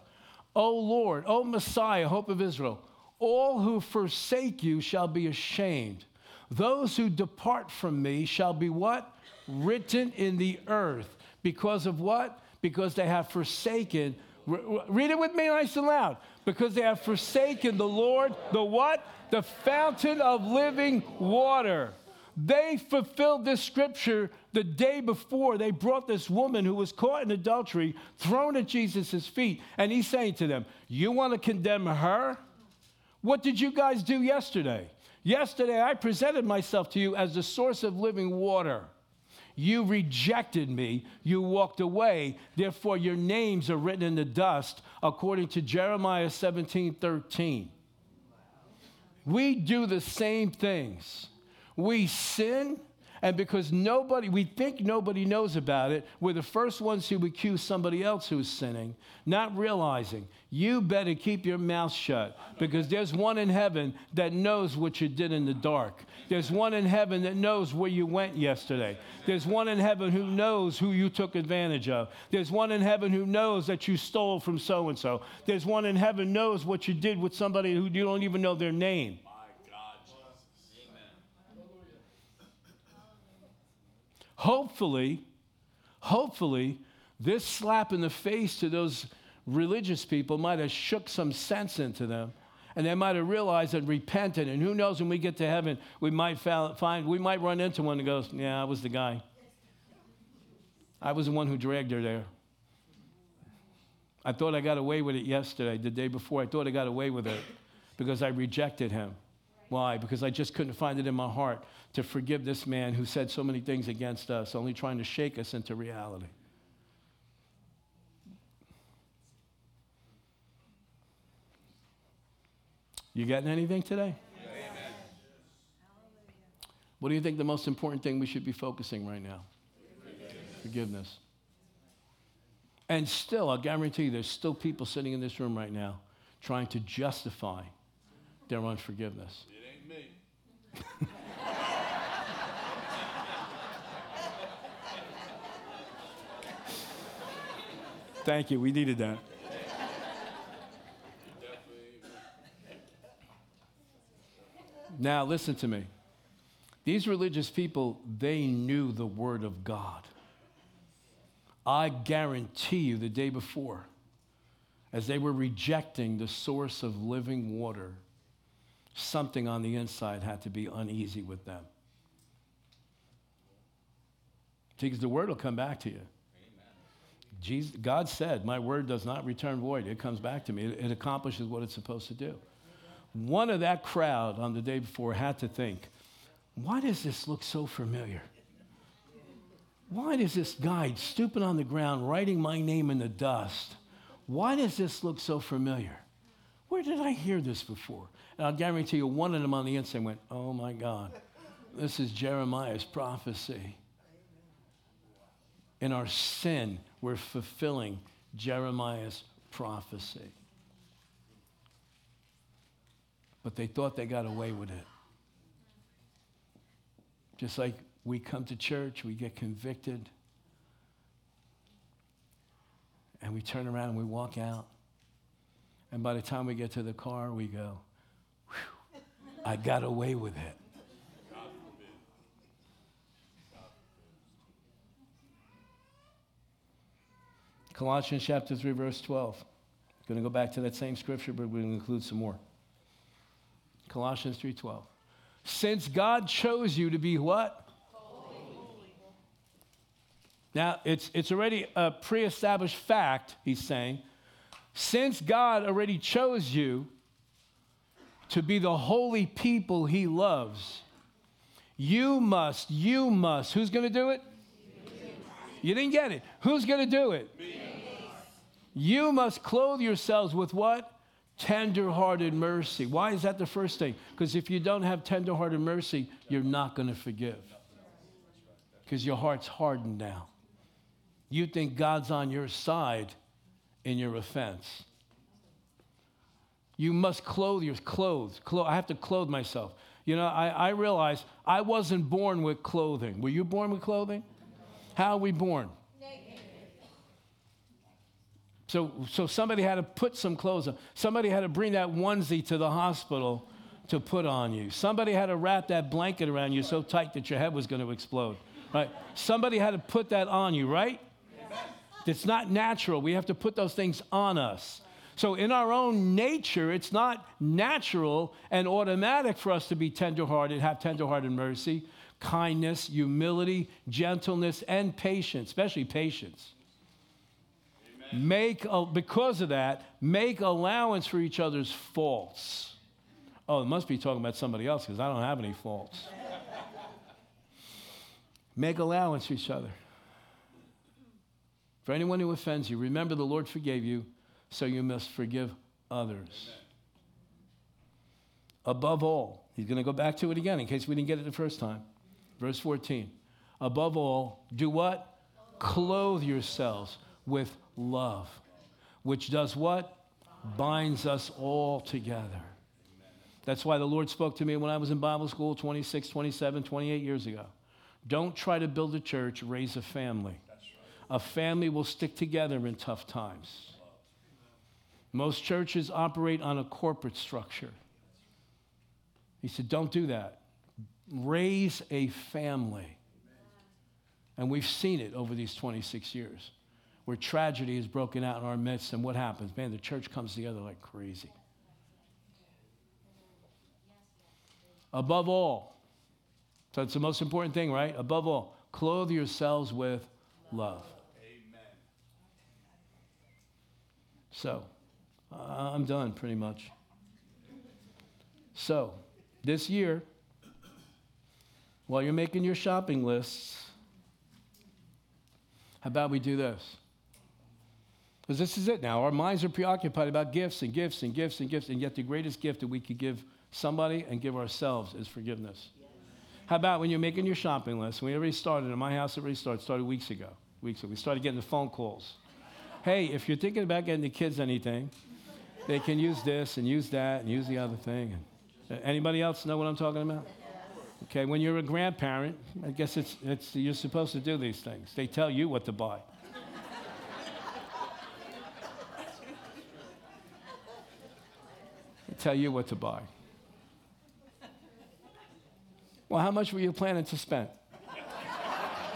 S2: O Lord, O Messiah, hope of Israel. All who forsake you shall be ashamed. Those who depart from me shall be what? Written in the earth. Because of what? Because they have forsaken. Read it with me nice and loud. Because they have forsaken the Lord, the what? The fountain of living water. They fulfilled this scripture the day before. They brought this woman who was caught in adultery, thrown at Jesus' feet. And he's saying to them, You want to condemn her? What did you guys do yesterday? Yesterday, I presented myself to you as the source of living water. You rejected me. You walked away. Therefore, your names are written in the dust, according to Jeremiah 17 13. We do the same things. We sin and because nobody, we think nobody knows about it, we're the first ones who accuse somebody else who's sinning, not realizing you better keep your mouth shut because there's one in heaven that knows what you did in the dark. There's one in heaven that knows where you went yesterday. There's one in heaven who knows who you took advantage of. There's one in heaven who knows that you stole from so and so. There's one in heaven knows what you did with somebody who you don't even know their name. Hopefully, hopefully, this slap in the face to those religious people might have shook some sense into them and they might have realized and repented. And who knows, when we get to heaven, we might find, we might run into one that goes, Yeah, I was the guy. I was the one who dragged her there. I thought I got away with it yesterday, the day before. I thought I got away with it because I rejected him. Why? Because I just couldn't find it in my heart to forgive this man who said so many things against us, only trying to shake us into reality. You getting anything today? What do you think the most important thing we should be focusing right now? Forgiveness. And still, I'll guarantee you, there's still people sitting in this room right now trying to justify their unforgiveness.
S3: Me.
S2: Thank you. We needed that. Now, listen to me. These religious people, they knew the Word of God. I guarantee you, the day before, as they were rejecting the source of living water, something on the inside had to be uneasy with them. Because the Word will come back to you. Jesus, God said, My word does not return void. It comes back to me, it, it accomplishes what it's supposed to do. One of that crowd on the day before had to think, Why does this look so familiar? Why does this guy stooping on the ground, writing my name in the dust? Why does this look so familiar? Where did I hear this before? And I'll guarantee you, one of them on the inside went, Oh my God, this is Jeremiah's prophecy. In our sin, we're fulfilling Jeremiah's prophecy. But they thought they got away with it. Just like we come to church, we get convicted, and we turn around and we walk out. And by the time we get to the car, we go, I got away with it. Colossians chapter 3, verse 12. Going to go back to that same scripture, but we're going to include some more. Colossians 3:12. Since God chose you to be what? Holy. Now, it's, it's already a pre-established fact, he's saying. Since God already chose you to be the holy people he loves, you must, you must. Who's going to do it? You didn't get it. Who's going to do it? You must clothe yourselves with what? Tender-hearted mercy. Why is that the first thing? Because if you don't have tender-hearted mercy, you're not going to forgive. Because your heart's hardened now. You think God's on your side in your offense. You must clothe your clothes. Clo- I have to clothe myself. You know, I, I realize I wasn't born with clothing. Were you born with clothing? How are we born? So, so somebody had to put some clothes on. Somebody had to bring that onesie to the hospital to put on you. Somebody had to wrap that blanket around you so tight that your head was going to explode. Right? Somebody had to put that on you, right? It's not natural. We have to put those things on us. So, in our own nature, it's not natural and automatic for us to be tenderhearted, have tenderhearted mercy, kindness, humility, gentleness, and patience, especially patience. Make, because of that, make allowance for each other's faults. Oh, it must be talking about somebody else because I don't have any faults. make allowance for each other. For anyone who offends you, remember the Lord forgave you, so you must forgive others. Above all, he's going to go back to it again in case we didn't get it the first time. Verse 14. Above all, do what? Clothe yourselves with love, which does what? Binds us all together. That's why the Lord spoke to me when I was in Bible school 26, 27, 28 years ago. Don't try to build a church, raise a family. A family will stick together in tough times. Most churches operate on a corporate structure. He said, Don't do that. Raise a family. And we've seen it over these 26 years where tragedy has broken out in our midst, and what happens? Man, the church comes together like crazy. Above all, so it's the most important thing, right? Above all, clothe yourselves with love.
S3: Amen.
S2: So, Uh, I'm done pretty much. So, this year, while you're making your shopping lists, how about we do this? Because this is it now. Our minds are preoccupied about gifts and gifts and gifts and gifts, and yet the greatest gift that we could give somebody and give ourselves is forgiveness. How about when you're making your shopping list? We already started in my house. Already started. Started weeks ago. Weeks ago. We started getting the phone calls. Hey, if you're thinking about getting the kids anything, they can use this and use that and use the other thing. Anybody else know what I'm talking about? Okay, when you're a grandparent, I guess it's, it's you're supposed to do these things. They tell you what to buy. they tell you what to buy. Well, how much were you planning to spend?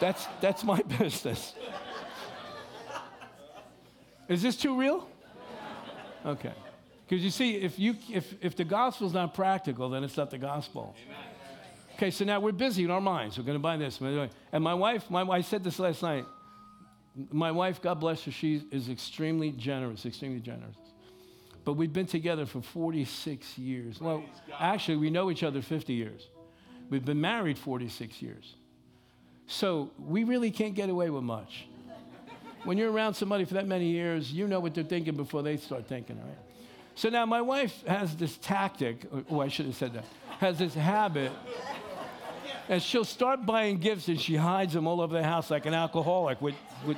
S2: That's, that's my business. Is this too real? Okay. Because you see, if, you, if, if the gospel's not practical, then it's not the gospel. Okay, so now we're busy in our minds. We're going to buy this. And my wife, my, I said this last night. My wife, God bless her, she is extremely generous, extremely generous. But we've been together for 46 years. Well, actually, we know each other 50 years. We've been married 46 years. So we really can't get away with much. When you're around somebody for that many years, you know what they're thinking before they start thinking, right? So now my wife has this tactic, oh, I should have said that, has this habit, and she'll start buying gifts and she hides them all over the house like an alcoholic. With, with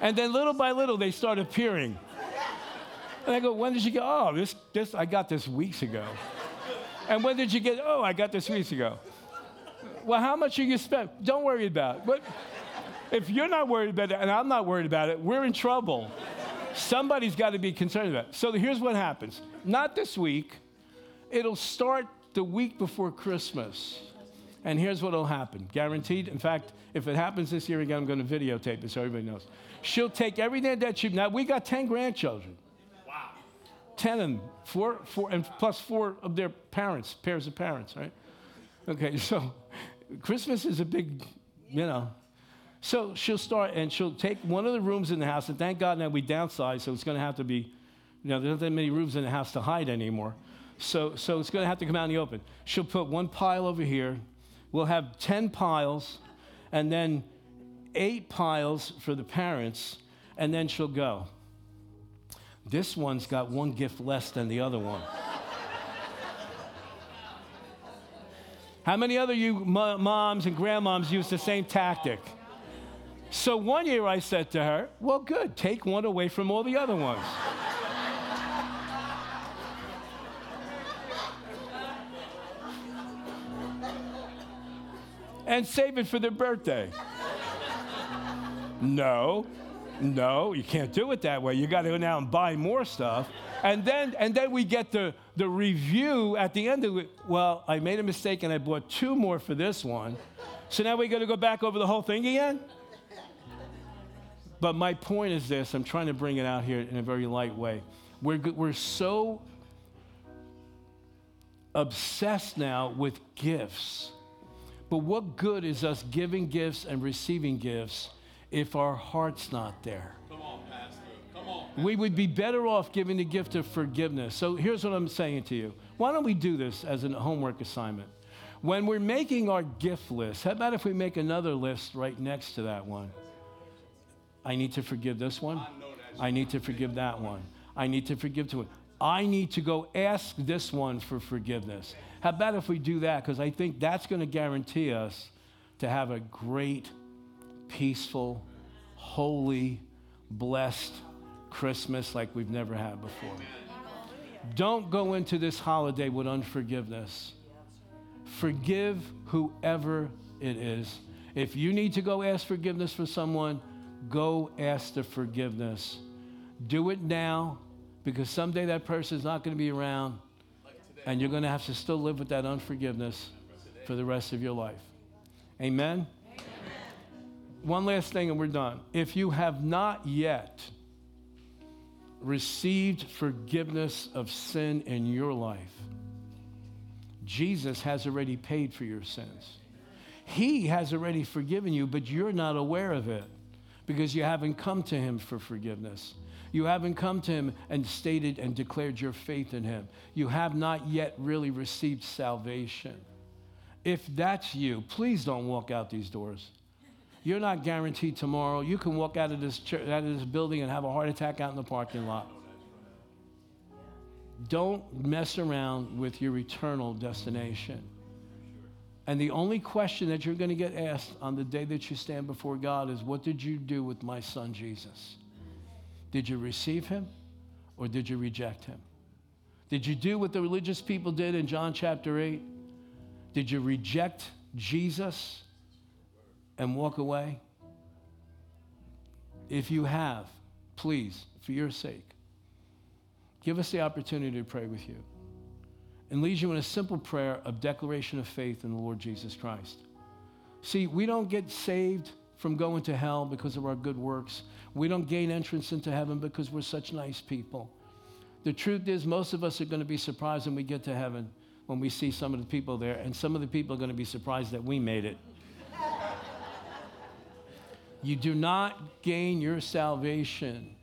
S2: and then little by little they start appearing. And I go, when did you get? Oh, this, this, I got this weeks ago. And when did you get? Oh, I got this weeks ago. Well, how much are you spend? Don't worry about it. But if you're not worried about it and I'm not worried about it, we're in trouble. Somebody's got to be concerned about it. So here's what happens. Not this week. It'll start the week before Christmas. And here's what will happen. Guaranteed. In fact, if it happens this year again, I'm going to videotape it so everybody knows. She'll take everything that she. Now we got ten grandchildren.
S3: Wow.
S2: Ten of them, four, four, and plus four of their parents, pairs of parents, right? Okay, so Christmas is a big, you know. So she'll start and she'll take one of the rooms in the house, and thank God now we downsized, so it's going to have to be, you know, there's not that many rooms in the house to hide anymore. So, so it's going to have to come out in the open. She'll put one pile over here. We'll have 10 piles, and then eight piles for the parents, and then she'll go. This one's got one gift less than the other one. How many other you moms and grandmoms use the same tactic? So one year I said to her, Well, good, take one away from all the other ones. and save it for their birthday. no, no, you can't do it that way. You got to go now and buy more stuff. And then, and then we get the, the review at the end of it. Well, I made a mistake and I bought two more for this one. So now we got to go back over the whole thing again? But my point is this I'm trying to bring it out here in a very light way. We're, we're so obsessed now with gifts. But what good is us giving gifts and receiving gifts if our heart's not there?
S3: Come on, Pastor. Come on.
S2: We would be better off giving the gift of forgiveness. So here's what I'm saying to you. Why don't we do this as a homework assignment? When we're making our gift list, how about if we make another list right next to that one? I need to forgive this one. I need to forgive that one. I need to forgive to it. I need to go ask this one for forgiveness. How about if we do that? Because I think that's going to guarantee us to have a great, peaceful, holy, blessed Christmas like we've never had before. Don't go into this holiday with unforgiveness. Forgive whoever it is. If you need to go ask forgiveness for someone, go ask the forgiveness. Do it now because someday that person is not going to be around and you're going to have to still live with that unforgiveness for the rest of your life. Amen? Amen? One last thing and we're done. If you have not yet received forgiveness of sin in your life, Jesus has already paid for your sins. He has already forgiven you, but you're not aware of it because you haven't come to Him for forgiveness. You haven't come to Him and stated and declared your faith in Him. You have not yet really received salvation. If that's you, please don't walk out these doors. You're not guaranteed tomorrow. You can walk out of this church, out of this building and have a heart attack out in the parking lot. Don't mess around with your eternal destination. And the only question that you're going to get asked on the day that you stand before God is, What did you do with my son Jesus? Did you receive him or did you reject him? Did you do what the religious people did in John chapter 8? Did you reject Jesus and walk away? If you have, please, for your sake, give us the opportunity to pray with you and leads you in a simple prayer of declaration of faith in the Lord Jesus Christ. See, we don't get saved from going to hell because of our good works. We don't gain entrance into heaven because we're such nice people. The truth is, most of us are going to be surprised when we get to heaven when we see some of the people there, and some of the people are going to be surprised that we made it. you do not gain your salvation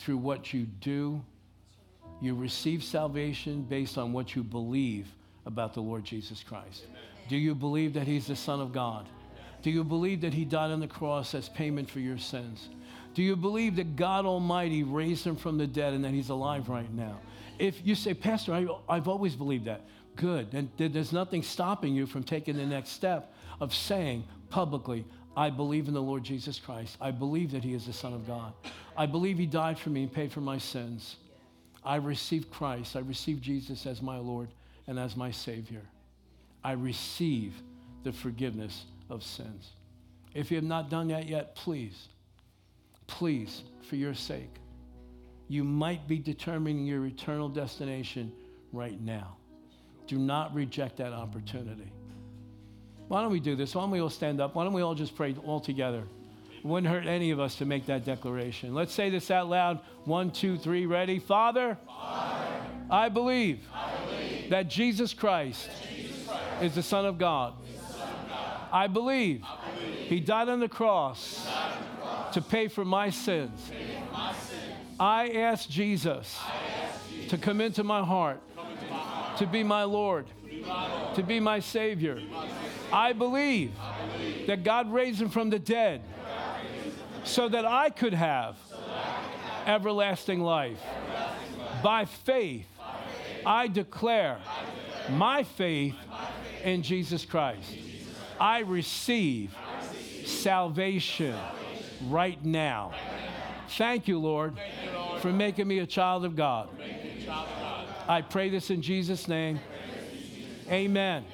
S2: through what you do you receive salvation based on what you believe about the Lord Jesus Christ. Amen. Do you believe that He's the Son of God? Do you believe that He died on the cross as payment for your sins? Do you believe that God Almighty raised Him from the dead and that He's alive right now? If you say, Pastor, I, I've always believed that, good. Then there's nothing stopping you from taking the next step of saying publicly, I believe in the Lord Jesus Christ. I believe that He is the Son of God. I believe He died for me and paid for my sins. I receive Christ. I receive Jesus as my Lord and as my Savior. I receive the forgiveness of sins. If you have not done that yet, please, please, for your sake, you might be determining your eternal destination right now. Do not reject that opportunity. Why don't we do this? Why don't we all stand up? Why don't we all just pray all together? Wouldn't hurt any of us to make that declaration. Let's say this out loud. One, two, three, ready? Father, Father I, believe I believe that Jesus Christ, that Jesus Christ is the Son of God. Son of God. I, believe I believe He died on the cross, on the cross to pay for my sins. For my sins. I ask Jesus, ask Jesus to come into my heart, into my heart to, be my Lord, to be my, Savior. I believe that God raised Him from the dead so that I could have, everlasting, life. By faith, I, declare my faith, in Jesus Christ. I receive, salvation, right now. Thank you, Lord, for making me a child of God. I pray this in Jesus' name. Amen.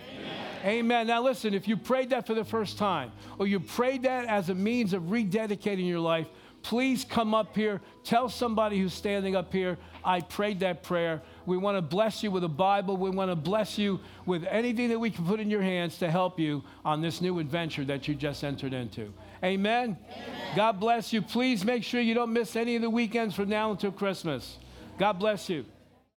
S2: Amen. Now, listen, if you prayed that for the first time, or you prayed that as a means of rededicating your life, please come up here. Tell somebody who's standing up here, I prayed that prayer. We want to bless you with a Bible. We want to bless you with anything that we can put in your hands to help you on this new adventure that you just entered into. Amen? Amen. God bless you. Please make sure you don't miss any of the weekends from now until Christmas. God bless you.